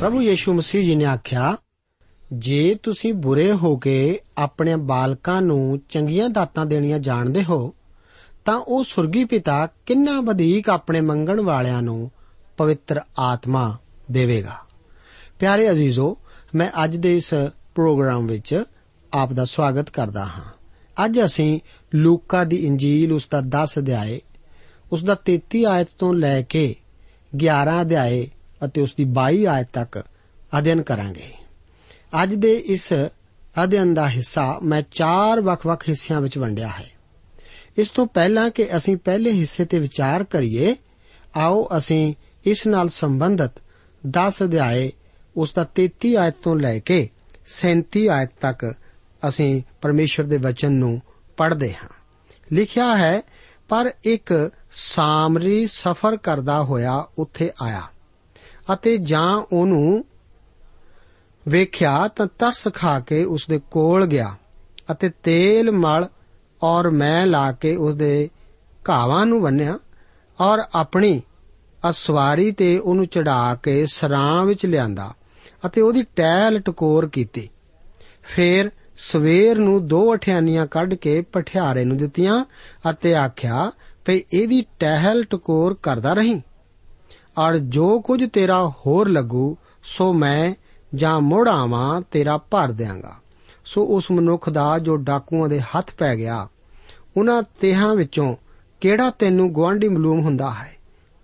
ਪ੍ਰਭੂ ਯੀਸ਼ੂ ਮਸੀਹ ਜੀ ਨੇ ਆਖਿਆ, ਜੇ ਤੁਸੀਂ ਬੁਰੇ ਹੋ ਕੇ ਆਪਣੇ ਬਾਲਕਾਂ ਨੂੰ ਚੰਗੀਆਂ ਦਾਤਾਂ ਦੇਣੀਆਂ ਜਾਣਦੇ ਹੋ, ਤਾਂ ਉਹ ਸੁਰਗੀ ਪਿਤਾ ਕਿੰਨਾ ਵਧੇਕ ਆਪਣੇ ਮੰਗਣ ਵਾਲਿਆਂ ਨੂੰ ਪਵਿੱਤਰ ਆਤਮਾ ਦੇਵੇਗਾ। ਪਿਆਰੇ ਅਜ਼ੀਜ਼ੋ, ਮੈਂ ਅੱਜ ਦੇ ਇਸ ਪ੍ਰੋਗਰਾਮ ਵਿੱਚ ਆਪ ਦਾ ਸਵਾਗਤ ਕਰਦਾ ਹਾਂ। ਅੱਜ ਅਸੀਂ ਲੂਕਾ ਦੀ ਇੰਜੀਲ ਉਸ ਦਾ 10 ਅਧਿਆਏ, ਉਸ ਦਾ 33 ਆਇਤ ਤੋਂ ਲੈ ਕੇ 11 ਅਧਿਆਏ ਅਤੇ ਉਸ ਦੀ 22 ਆਇਤ ਤੱਕ ਅਧਿਐਨ ਕਰਾਂਗੇ। ਅੱਜ ਦੇ ਇਸ ਅਧਿਐਨ ਦਾ ਹਿੱਸਾ ਮੈਂ ਚਾਰ ਵੱਖ-ਵੱਖ ਹਿੱਸਿਆਂ ਵਿੱਚ ਵੰਡਿਆ ਹੈ। ਇਸ ਤੋਂ ਪਹਿਲਾਂ ਕਿ ਅਸੀਂ ਪਹਿਲੇ ਹਿੱਸੇ ਤੇ ਵਿਚਾਰ ਕਰੀਏ, ਆਓ ਅਸੀਂ ਇਸ ਨਾਲ ਸੰਬੰਧਿਤ 10 ਅਧਿਆਏ ਉਸ ਦਾ 33 ਆਇਤ ਤੋਂ ਲੈ ਕੇ 37 ਆਇਤ ਤੱਕ ਅਸੀਂ ਪਰਮੇਸ਼ਰ ਦੇ ਵਚਨ ਨੂੰ ਪੜ੍ਹਦੇ ਹਾਂ। ਲਿਖਿਆ ਹੈ, ਪਰ ਇੱਕ ਸਾਮਰੀ ਸਫ਼ਰ ਕਰਦਾ ਹੋਇਆ ਉੱਥੇ ਆਇਆ। ਅਤੇ ਜਾਂ ਉਹਨੂੰ ਵੇਖਿਆ ਤਾਂ ਤਰਸ ਖਾ ਕੇ ਉਸ ਦੇ ਕੋਲ ਗਿਆ ਅਤੇ ਤੇਲ, ਮਲ ਔਰ ਮੈਂ ਲਾ ਕੇ ਉਸ ਦੇ ਘਾਵਾਂ ਨੂੰ ਬੰਨਿਆ ਔਰ ਆਪਣੀ ਅਸਵਾਰੀ ਤੇ ਉਹਨੂੰ ਚੜਾ ਕੇ ਸਰਾਂ ਵਿੱਚ ਲਿਆਂਦਾ ਅਤੇ ਉਹਦੀ ਟਹਿਲ ਟਕੋਰ ਕੀਤੀ। ਫੇਰ ਸਵੇਰ ਨੂੰ ਦੋ ਅਠਿਆਨੀਆਂ ਕੱਢ ਕੇ ਪਠਿਆਰੇ ਨੂੰ ਦਿੱਤੀਆਂ ਅਤੇ ਆਖਿਆ, ਭਈ ਇਹਦੀ ਟਹਿਲ ਟਕੋਰ ਕਰਦਾ ਰਹੀਂ। ਔਰ ਜੋ ਕੁਝ ਤੇਰਾ ਹੋਰ ਲੱਗੂ, ਸੋ ਮੈਂ ਜਾਂ ਮੁੜ ਆਵਾਂ, ਤੇਰਾ ਭਰ ਦਿਆਂਗਾ। ਸੋ ਉਸ ਮਨੁੱਖ ਦਾ ਜੋ ਡਾਕੂਆਂ ਦੇ ਹੱਥ ਪੈ ਗਿਆ, ਉਹਨਾਂ ਤੇਹਾਂ ਵਿੱਚੋਂ ਕਿਹੜਾ ਤੈਨੂੰ ਗਵਾਂਢੀ ਮਾਲੂਮ ਹੁੰਦਾ ਹੈ?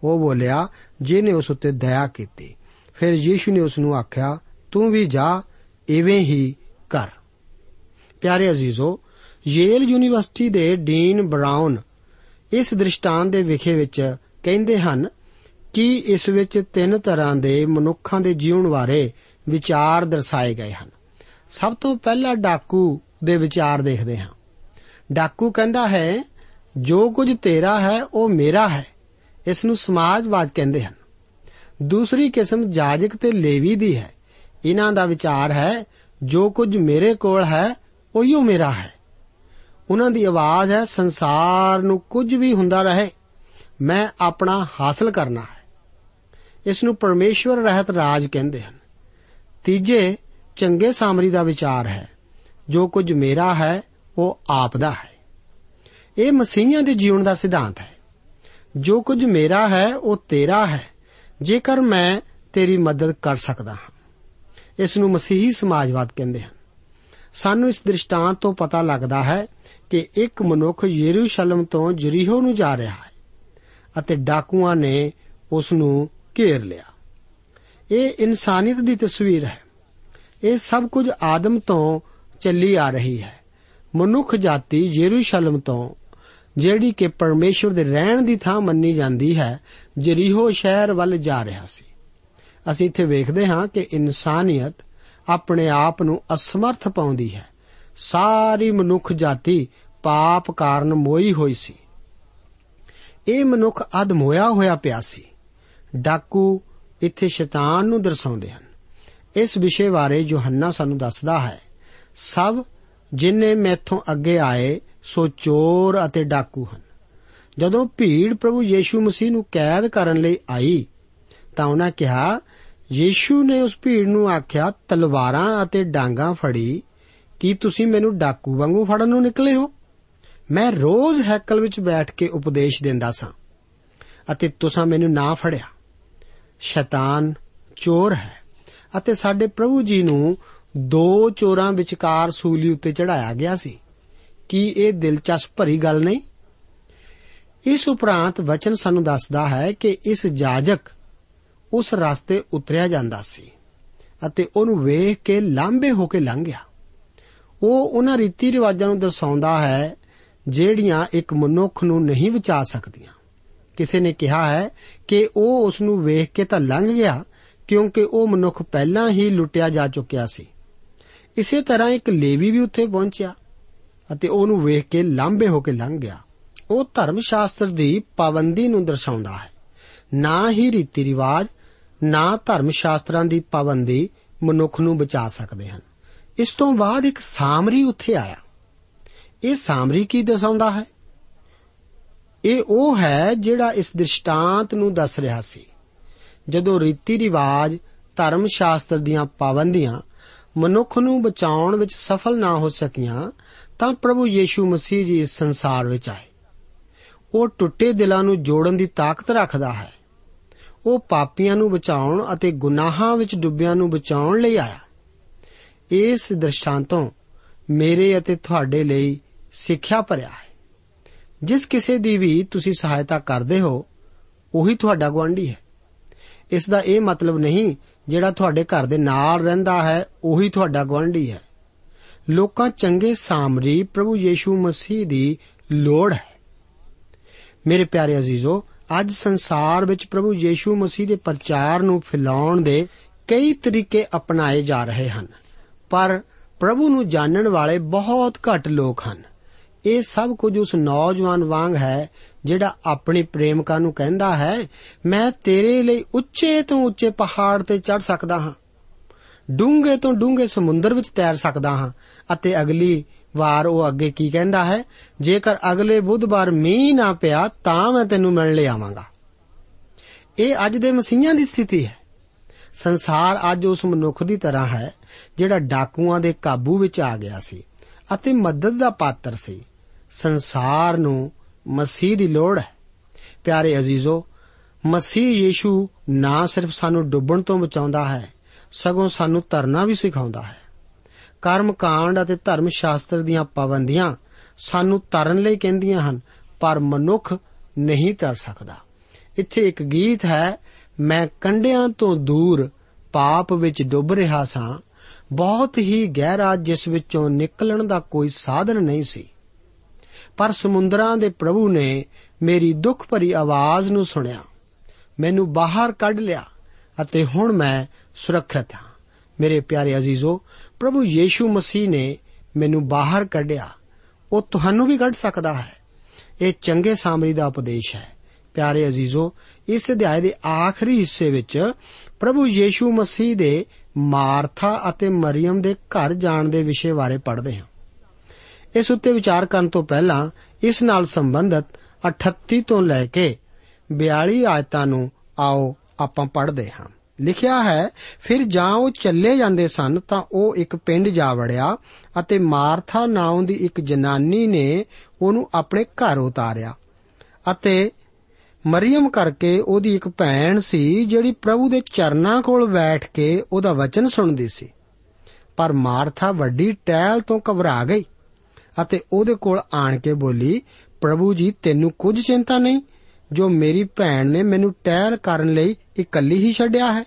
ਉਹ ਬੋਲਿਆ, ਜਿਹਨੇ ਉਸ ਉੱਤੇ ਦਇਆ ਕੀਤੀ। ਫਿਰ ਯੀਸ਼ੂ ਨੇ ਉਸ ਨੂੰ ਆਖਿਆ, ਤੂੰ ਵੀ ਜਾ, ਇਵੇਂ ਹੀ ਕਰ। ਪਿਆਰੇ ਅਜ਼ੀਜ਼ੋ, ਯੇਲ ਯੂਨੀਵਰਸਿਟੀ ਦੇ ਡੀਨ ਬਰਾਊਨ ਇਸ ਦ੍ਰਿਸ਼ਟਾਂਤ ਦੇ ਵਿਖੇ ਵਿੱਚ ਕਹਿੰਦੇ ਹਨ ਕਿ ਇਸ ਵਿੱਚ ਤਿੰਨ ਤਰ੍ਹਾਂ ਦੇ ਮਨੁੱਖਾਂ ਦੇ ਜੀਵਨ ਬਾਰੇ ਵਿਚਾਰ ਦਰਸਾਏ ਗਏ ਹਨ? ਸਭ ਤੋਂ ਪਹਿਲਾਂ ਡਾਕੂ ਦੇ ਵਿਚਾਰ ਦੇਖਦੇ ਹਾਂ। ਡਾਕੂ ਕਹਿੰਦਾ ਹੈ, ਜੋ ਕੁਝ ਤੇਰਾ ਹੈ, ਉਹ ਮੇਰਾ ਹੈ। ਇਸ ਨੂੰ ਸਮਾਜਵਾਦ ਕਹਿੰਦੇ ਹਨ। ਦੂਸਰੀ ਕਿਸਮ ਜਾਜਕ ਤੇ ਲੇਵੀ ਦੀ ਹੈ। ਇਹਨਾਂ ਦਾ ਵਿਚਾਰ ਹੈ, ਜੋ ਕੁਝ ਮੇਰੇ ਕੋਲ ਹੈ, ਉਹੀਓ ਮੇਰਾ ਹੈ। ਉਹਨਾਂ ਦੀ ਆਵਾਜ਼ ਹੈ, ਸੰਸਾਰ ਨੂੰ ਕੁਝ ਵੀ ਹੁੰਦਾ ਰਹੇ, ਮੈਂ ਆਪਣਾ ਹਾਸਲ ਕਰਨਾ ਹੈ। ਇਸ ਨੂੰ ਪਰਮੇਸ਼ਵਰ ਰਹਿਤ ਰਾਜ ਕਹਿੰਦੇ ਹਨ। ਤੀਜੇ, ਚੰਗੇ ਸਾਮਰੀ ਦਾ ਵਿਚਾਰ ਹੈ। ਜੋ ਕੁਝ ਮੇਰਾ ਹੈ, ਉਹ ਆਪ ਦਾ ਹੈ। ਇਹ ਮਸੀਹਾਂ ਦੇ ਜੀਵਨ ਦਾ ਸਿਧਾਂਤ ਹੈ। ਜੋ ਕੁਝ ਮੇਰਾ ਹੈ, ਉਹ ਤੇਰਾ ਹੈ। ਜੇਕਰ ਮੈਂ ਤੇਰੀ ਮਦਦ ਕਰ ਸਕਦਾ ਹਾਂ। ਇਸ ਨੂੰ ਮਸੀਹੀ ਸਮਾਜਵਾਦ ਕਹਿੰਦੇ ਹਨ। ਸਾਨੂੰ ਇਸ ਦ੍ਰਿਸ਼ਟਾਂਤ ਤੋਂ ਪਤਾ ਲੱਗਦਾ ਹੈ ਕਿ ਇੱਕ ਮਨੁੱਖ ਯਰੂਸ਼ਲਮ ਤੋਂ ਜਰੀਹੋ ਨੂੰ ਜਾ ਰਿਹਾ ਹੈ ਅਤੇ ਡਾਕੂਆਂ ਨੇ ਉਸ ਨੂੰ ਘੇਰ ਲਿਆ। ਇਹ ਇਨਸਾਨੀਅਤ ਦੀ ਤਸਵੀਰ ਹੈ। ਇਹ ਸਭ ਕੁਝ ਆਦਮ ਤੋਂ ਚੱਲੀ ਆ ਰਹੀ ਹੈ। ਮਨੁੱਖ ਜਾਤੀ ਯਰੂਸ਼ਲਮ ਤੋਂ, ਜਿਹੜੀ ਕਿ ਪਰਮੇਸ਼ਵਰ ਦੇ ਰਹਿਣ ਦੀ ਥਾਂ ਮੰਨੀ ਜਾਂਦੀ ਹੈ, ਜਰੀਹੋ ਸ਼ਹਿਰ ਵੱਲ ਜਾ ਰਿਹਾ ਸੀ। ਅਸੀਂ ਇੱਥੇ ਵੇਖਦੇ ਹਾਂ ਕਿ ਇਨਸਾਨੀਅਤ ਆਪਣੇ ਆਪ ਨੂੰ ਅਸਮਰਥ ਪਾਉਂਦੀ ਹੈ। ਸਾਰੀ ਮਨੁੱਖ ਜਾਤੀ ਪਾਪ ਕਾਰਨ ਮੋਈ ਹੋਈ ਸੀ। ਇਹ ਮਨੁੱਖ ਅਧਮੋਇਆ ਹੋਇਆ ਪਿਆ ਸੀ। ਡਾਕੂ ਇੱਥੇ ਸ਼ੈਤਾਨ ਨੂੰ ਦਰਸਾਉਂਦੇ ਹਨ। ਇਸ ਵਿਸ਼ੇ ਬਾਰੇ ਯੋਹੰਨਾ ਸਾਨੂੰ ਦੱਸਦਾ ਹੈ, ਸਭ ਜਿਨ੍ਹਾਂ ਮੈਥੋਂ ਅੱਗੇ ਆਏ, ਸੋ ਚੋਰ ਅਤੇ ਡਾਕੂ ਹਨ। ਜਦੋਂ ਭੀੜ ਪ੍ਰਭੂ ਯੀਸ਼ੂ ਮਸੀਹ ਨੂੰ ਕੈਦ ਕਰਨ ਲਈ ਆਈ, ਤਾਂ ਉਹਨਾਂ ਕਿਹਾ, ਯੀਸ਼ੂ ਨੇ ਉਸ ਭੀੜ ਨੂੰ ਆਖਿਆ, ਤਲਵਾਰਾਂ ਅਤੇ ਡਾਂਗਾ ਫੜੀ, ਕੀ ਤੁਸੀਂ ਮੈਨੂੰ ਡਾਕੂ ਵਾਂਗੂ ਫੜਨ ਨੂੰ ਨਿਕਲੇ ਹੋ? ਮੈਂ ਰੋਜ਼ ਹੈਕਲ ਵਿੱਚ ਬੈਠ ਕੇ ਉਪਦੇਸ਼ ਦਿੰਦਾ ਸਾਂ, ਅਤੇ ਤੁਸੀਂ ਮੈਨੂੰ ਨਾ ਫੜਿਆ। ਸ਼ੈਤਾਨ ਚੋਰ ਹੈ। ਅਤੇ ਸਾਡੇ ਪ੍ਰਭੂ ਜੀ ਨੂੰ ਦੋ ਚੋਰਾਂ ਵਿਚਕਾਰ ਸੂਲੀ ਉੱਤੇ ਚੜਾਇਆ ਗਿਆ ਸੀ। ਕੀ ਇਹ ਦਿਲਚਸਪ ਭਰੀ ਗੱਲ ਨਹੀਂ? ਇਸ ਉਪਰੰਤ ਵਚਨ ਸਾਨੂੰ ਦੱਸਦਾ ਹੈ ਕਿ ਇਸ ਜਾਜਕ ਉਸ ਰਸਤੇ ਉਤਰਿਆ ਜਾਂਦਾ ਸੀ ਅਤੇ ਉਹਨੂੰ ਵੇਖ ਕੇ ਲਾਂਬੇ ਹੋ ਕੇ ਲੰਘ ਗਿਆ। ਉਹ ਉਹਨਾਂ ਰੀਤੀ ਰਿਵਾਜਾਂ ਨੂੰ ਦਰਸਾਉਂਦਾ ਹੈ, ਜਿਹੜੀਆਂ ਇੱਕ ਮਨੁੱਖ ਨੂੰ ਨਹੀਂ ਬਚਾ ਸਕਦੀਆਂ। ਕਿਸੇ ਨੇ ਕਿਹਾ ਹੈ ਕਿ ਉਹ ਉਸ ਨੂੰ ਵੇਖ ਕੇ ਤਾਂ ਲੰਘ ਗਿਆ, ਕਿਉਂਕਿ ਉਹ ਮਨੁੱਖ ਪਹਿਲਾਂ ਹੀ ਲੁੱਟਿਆ ਜਾ ਚੁੱਕਿਆ ਸੀ। ਇਸੇ ਤਰ੍ਹਾਂ ਇੱਕ ਲੇਵੀ ਵੀ ਉੱਥੇ ਪਹੁੰਚਿਆ ਅਤੇ ਉਹਨੂੰ ਵੇਖ ਕੇ ਲਾਂਬੇ ਹੋ ਕੇ ਲੰਘ ਗਿਆ। ਉਹ ਧਰਮ ਸ਼ਾਸਤਰ ਦੀ ਪਾਬੰਦੀ ਨੂੰ ਦਰਸਾਉਂਦਾ ਹੈ। ਨਾ ਹੀ ਰੀਤੀ ਰਿਵਾਜ, ਨਾ ਧਰਮ ਸ਼ਾਸਤਰਾਂ ਦੀ ਪਾਬੰਦੀ ਮਨੁੱਖ ਨੂੰ ਬਚਾ ਸਕਦੇ ਹਨ। ਇਸ ਤੋਂ ਬਾਅਦ ਇੱਕ ਸਾਮਰੀ ਉੱਥੇ ਆਇਆ। ਇਹ ਸਾਮਰੀ ਕੀ ਦਰਸਾਉਂਦਾ ਹੈ? ਇਹ ਉਹ ਹੈ ਜਿਹੜਾ ਇਸ ਦ੍ਰਿਸ਼ਟਾਂਤ ਨੂੰ ਦੱਸ ਰਿਹਾ ਸੀ। ਜਦੋਂ ਰੀਤੀ ਰਿਵਾਜ, ਧਰਮ ਸ਼ਾਸਤਰ ਦੀਆਂ ਪਾਬੰਦੀਆਂ ਮਨੁੱਖ ਨੂੰ ਬਚਾਉਣ ਵਿੱਚ ਸਫਲ ਨਾ ਹੋ ਸਕੀਆਂ, ਤਾਂ ਪ੍ਰਭੂ ਯੀਸ਼ੂ ਮਸੀਹ ਜੀ ਇਸ ਸੰਸਾਰ ਵਿੱਚ ਆਏ। ਉਹ ਟੁੱਟੇ ਦਿਲਾਂ ਨੂੰ ਜੋੜਨ ਦੀ ਤਾਕਤ ਰੱਖਦਾ ਹੈ। ਉਹ ਪਾਪੀਆਂ ਨੂੰ ਬਚਾਉਣ ਅਤੇ ਗੁਨਾਹਾਂ ਵਿੱਚ ਡੁੱਬਿਆਂ ਨੂੰ ਬਚਾਉਣ ਲਈ ਆਇਆ। ਇਸ ਦ੍ਰਿਸ਼ਟਾਂਤੋਂ ਮੇਰੇ ਅਤੇ ਤੁਹਾਡੇ ਲਈ ਸਿੱਖਿਆ ਭਰਿਆ ਹੈ। ਜਿਸ ਕਿਸੇ ਦੀ ਵੀ ਤੁਸੀਂ ਸਹਾਇਤਾ ਕਰਦੇ ਹੋ, ਉਹੀ ਤੁਹਾਡਾ ਗੁਆਂਢੀ ਹੈ। ਇਸ ਦਾ ਇਹ ਮਤਲਬ ਨਹੀਂ, ਜਿਹੜਾ ਤੁਹਾਡੇ ਘਰ ਦੇ ਨਾਲ ਰਹਿੰਦਾ ਹੈ, ਉਹੀ ਤੁਹਾਡਾ ਗੁਆਂਢੀ ਹੈ। ਲੋਕਾਂ ਚੰਗੇ ਸਾਮਰੀ ਪ੍ਰਭੂ ਯੀਸ਼ੂ ਮਸੀਹ ਦੀ ਲੋੜ ਹੈ। ਮੇਰੇ ਪਿਆਰੇ ਅਜ਼ੀਜ਼ੋ, ਅੱਜ ਸੰਸਾਰ ਵਿੱਚ ਪ੍ਰਭੂ ਯੀਸ਼ੂ ਮਸੀਹ ਦੇ ਪ੍ਰਚਾਰ ਨੂੰ ਫੈਲਾਉਣ ਦੇ ਕਈ ਤਰੀਕੇ ਅਪਣਾਏ ਜਾ ਰਹੇ ਹਨ, ਪਰ ਪ੍ਰਭੂ ਨੂੰ ਜਾਣਨ ਵਾਲੇ ਬਹੁਤ ਘੱਟ ਲੋਕ ਹਨ। ਇਹ ਸਭ ਕੁਝ ਉਸ ਨੌਜਵਾਨ ਵਾਂਗ ਹੈ, ਜਿਹੜਾ ਆਪਣੀ ਪ੍ਰੇਮਿਕਾ ਨੂੰ ਕਹਿੰਦਾ ਹੈ, ਮੈਂ ਤੇਰੇ ਲਈ ਉੱਚੇ ਤੋਂ ਉੱਚੇ ਪਹਾੜ ਤੇ ਚੜ ਸਕਦਾ ਹਾਂ। ਡੂੰਘੇ ਤੋਂ ਡੂੰਘੇ ਸਮੁੰਦਰ ਵਿੱਚ ਤੈਰ ਸਕਦਾ ਹਾਂ, ਅਤੇ ਅਗਲੀ ਵਾਰ ਉਹ ਅੱਗੇ ਕੀ ਕਹਿੰਦਾ ਹੈ, ਜੇਕਰ ਅਗਲੇ ਬੁੱਧਵਾਰ ਮੀਂਹ ਨਾ ਪਿਆ, ਤਾਂ ਮੈਂ ਤੈਨੂੰ ਮਿਲਣ ਲਈ ਆਵਾਂਗਾ। ਇਹ ਅੱਜ ਦੇ ਮਸੀਹਾਂ ਦੀ ਸਥਿਤੀ ਹੈ। ਸੰਸਾਰ ਅੱਜ ਉਸ ਮਨੁੱਖ ਦੀ ਤਰ੍ਹਾਂ ਹੈ, ਜਿਹੜਾ ਡਾਕੂਆਂ ਦੇ ਕਾਬੂ ਵਿੱਚ ਆ ਗਿਆ ਸੀ, ਅਤੇ ਮਦਦ ਦਾ ਪਾਤਰ ਸੀ। ਸੰਸਾਰ ਨੂੰ ਮਸੀਹ ਦੀ ਲੋੜ ਹੈ। ਪਿਆਰੇ ਅਜ਼ੀਜ਼ੋ, ਮਸੀਹ ਯੀਸ਼ੂ ਨਾ ਸਿਰਫ ਸਾਨੂੰ ਡੁੱਬਣ ਤੋਂ ਬਚਾਉਂਦਾ ਹੈ, ਸਗੋਂ ਸਾਨੂੰ ਤਰਨਾ ਵੀ ਸਿਖਾਉਂਦਾ ਹੈ। ਕਰਮ ਕਾਂਡ ਅਤੇ ਧਰਮ ਸ਼ਾਸਤਰ ਦੀਆਂ ਪਾਬੰਦੀਆਂ ਸਾਨੂੰ ਤਰਨ ਲਈ ਕਹਿੰਦੀਆਂ ਹਨ, ਪਰ ਮਨੁੱਖ ਨਹੀਂ ਤਰ ਸਕਦਾ। ਇੱਥੇ ਇੱਕ ਗੀਤ ਹੈ, ਮੈਂ ਕੰਡਿਆਂ ਤੋਂ ਦੂਰ ਪਾਪ ਵਿੱਚ ਡੁੱਬ ਰਿਹਾ ਸਾਂ, ਬਹੁਤ ਹੀ ਗਹਿਰਾ ਜਿਸ ਵਿੱਚੋਂ ਨਿਕਲਣ ਦਾ ਕੋਈ ਸਾਧਨ ਨਹੀਂ ਸੀ। ਪਰ ਸਮੁੰਦਰਾਂ ਦੇ ਪ੍ਰਭੂ ਨੇ ਮੇਰੀ ਦੁੱਖ ਭਰੀ ਆਵਾਜ਼ ਨੂੰ ਸੁਣਿਆ। ਮੈਨੂੰ ਬਾਹਰ ਕੱਢ ਲਿਆ ਅਤੇ ਹੁਣ ਮੈਂ ਸੁਰੱਖਿਅਤ ਹਾਂ। ਮੇਰੇ ਪਿਆਰੇ ਅਜ਼ੀਜ਼ੋ, ਪ੍ਰਭੂ ਯੀਸ਼ੂ ਮਸੀਹ ਨੇ ਮੈਨੂੰ ਬਾਹਰ ਕੱਢਿਆ। ਉਹ ਤੁਹਾਨੂੰ ਵੀ ਕੱਢ ਸਕਦਾ ਹੈ। ਇਹ ਚੰਗੇ ਸਾਮਰੀ ਦਾ ਉਪਦੇਸ਼ ਹੈ। ਪਿਆਰੇ ਅਜ਼ੀਜ਼ੋ, ਇਸ ਅਧਿਆਏ ਦੇ ਆਖਰੀ ਹਿੱਸੇ ਵਿੱਚ ਪ੍ਰਭੂ ਯੀਸ਼ੂ ਮਸੀਹ ਦੇ ਮਾਰਥਾ ਅਤੇ ਮਰੀਮ ਦੇ ਘਰ ਜਾਣ ਦੇ ਵਿਸ਼ੇ ਬਾਰੇ ਪੜ੍ਹਦੇ ਹਾਂ। ਇਸ ਉੱਤੇ ਵਿਚਾਰ ਕਰਨ ਤੋਂ ਪਹਿਲਾਂ ਇਸ ਨਾਲ ਸੰਬੰਧਿਤ 38 ਤੋਂ ਲੈ ਕੇ 42 ਆਇਤਾਂ ਨੂੰ ਆਓ ਆਪਾਂ ਪੜ੍ਹਦੇ ਹਾਂ। ਲਿਖਿਆ ਹੈ, ਫਿਰ ਜਾਂ ਉਹ ਚੱਲੇ ਜਾਂਦੇ ਸਨ ਤਾਂ ਉਹ ਇੱਕ ਪਿੰਡ ਜਾ ਵੜਿਆ ਅਤੇ ਮਾਰਥਾ ਨਾਉਂ ਦੀ ਇੱਕ ਜਨਾਨੀ ਨੇ ਉਹਨੂੰ ਆਪਣੇ ਘਰ ਉਤਾਰਿਆ ਅਤੇ ਮਰੀਮ ਕਰਕੇ ਉਹਦੀ ਇੱਕ ਭੈਣ ਸੀ ਜਿਹੜੀ ਪ੍ਰਭੂ ਦੇ ਚਰਨਾਂ ਕੋਲ ਬੈਠ ਕੇ ਉਹਦਾ ਵਚਨ ਸੁਣਦੀ ਸੀ। ਪਰ ਮਾਰਥਾ ਵੱਡੀ ਟਹਿਲ ਤੋਂ ਘਬਰਾ ਗਈ। ਅਤੇ ਉਹਦੇ ਕੋਲ ਆਣ ਕੇ ਬੋਲੀ, ਪ੍ਰਭੂ ਜੀ, ਤੈਨੂੰ ਕੁਝ ਚਿੰਤਾ ਨਹੀਂ? ਜੋ ਮੇਰੀ ਭੈਣ ਨੇ ਮੈਨੂੰ ਟਹਿਲ ਕਰਨ ਲਈ ਇਕੱਲੀ ਹੀ ਛੱਡਿਆ ਹੈ।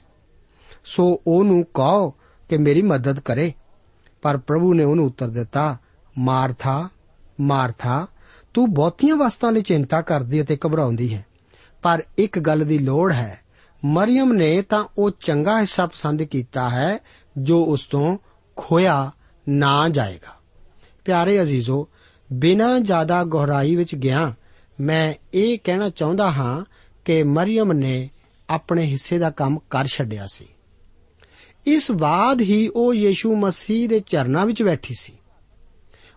ਸੋ ਉਹਨੂੰ ਕਹੋ ਕਿ ਮੇਰੀ ਮਦਦ ਕਰੇ। ਪਰ ਪ੍ਰਭੂ ਨੇ ਉਹਨੂੰ ਉੱਤਰ ਦਿੱਤਾ ਮਾਰਥਾ ਮਾਰਥਾ ਤੂੰ ਬਹੁਤੀਆਂ ਵਸਤਾਂ ਲਈ ਚਿੰਤਾ ਕਰਦੀ ਅਤੇ ਘਬਰਾਉਂਦੀ ਹੈ। ਪਰ ਇੱਕ ਗੱਲ ਦੀ ਲੋੜ ਹੈ। ਮਰੀਮ ਨੇ ਤਾਂ ਉਹ ਚੰਗਾ ਹਿੱਸਾ ਪਸੰਦ ਕੀਤਾ ਹੈ ਜੋ ਉਸ ਤੋਂ ਖੋਇਆ ਨਾ ਜਾਏਗਾ। ਪਿਆਰੇ ਅਜ਼ੀਜ਼ੋ, ਬਿਨਾਂ ਜ਼ਿਆਦਾ ਗਹਿਰਾਈ ਵਿੱਚ ਗਿਆ, ਮੈਂ ਇਹ ਕਹਿਣਾ ਚਾਹੁੰਦਾ ਹਾਂ ਕਿ ਮਰੀਮ ਨੇ ਆਪਣੇ ਹਿੱਸੇ ਦਾ ਕੰਮ ਕਰ ਛੱਡਿਆ ਸੀ। ਇਸ ਬਾਅਦ ਹੀ ਉਹ ਯੀਸ਼ੂ ਮਸੀਹ ਦੇ ਚਰਨਾਂ ਵਿੱਚ ਬੈਠੀ ਸੀ।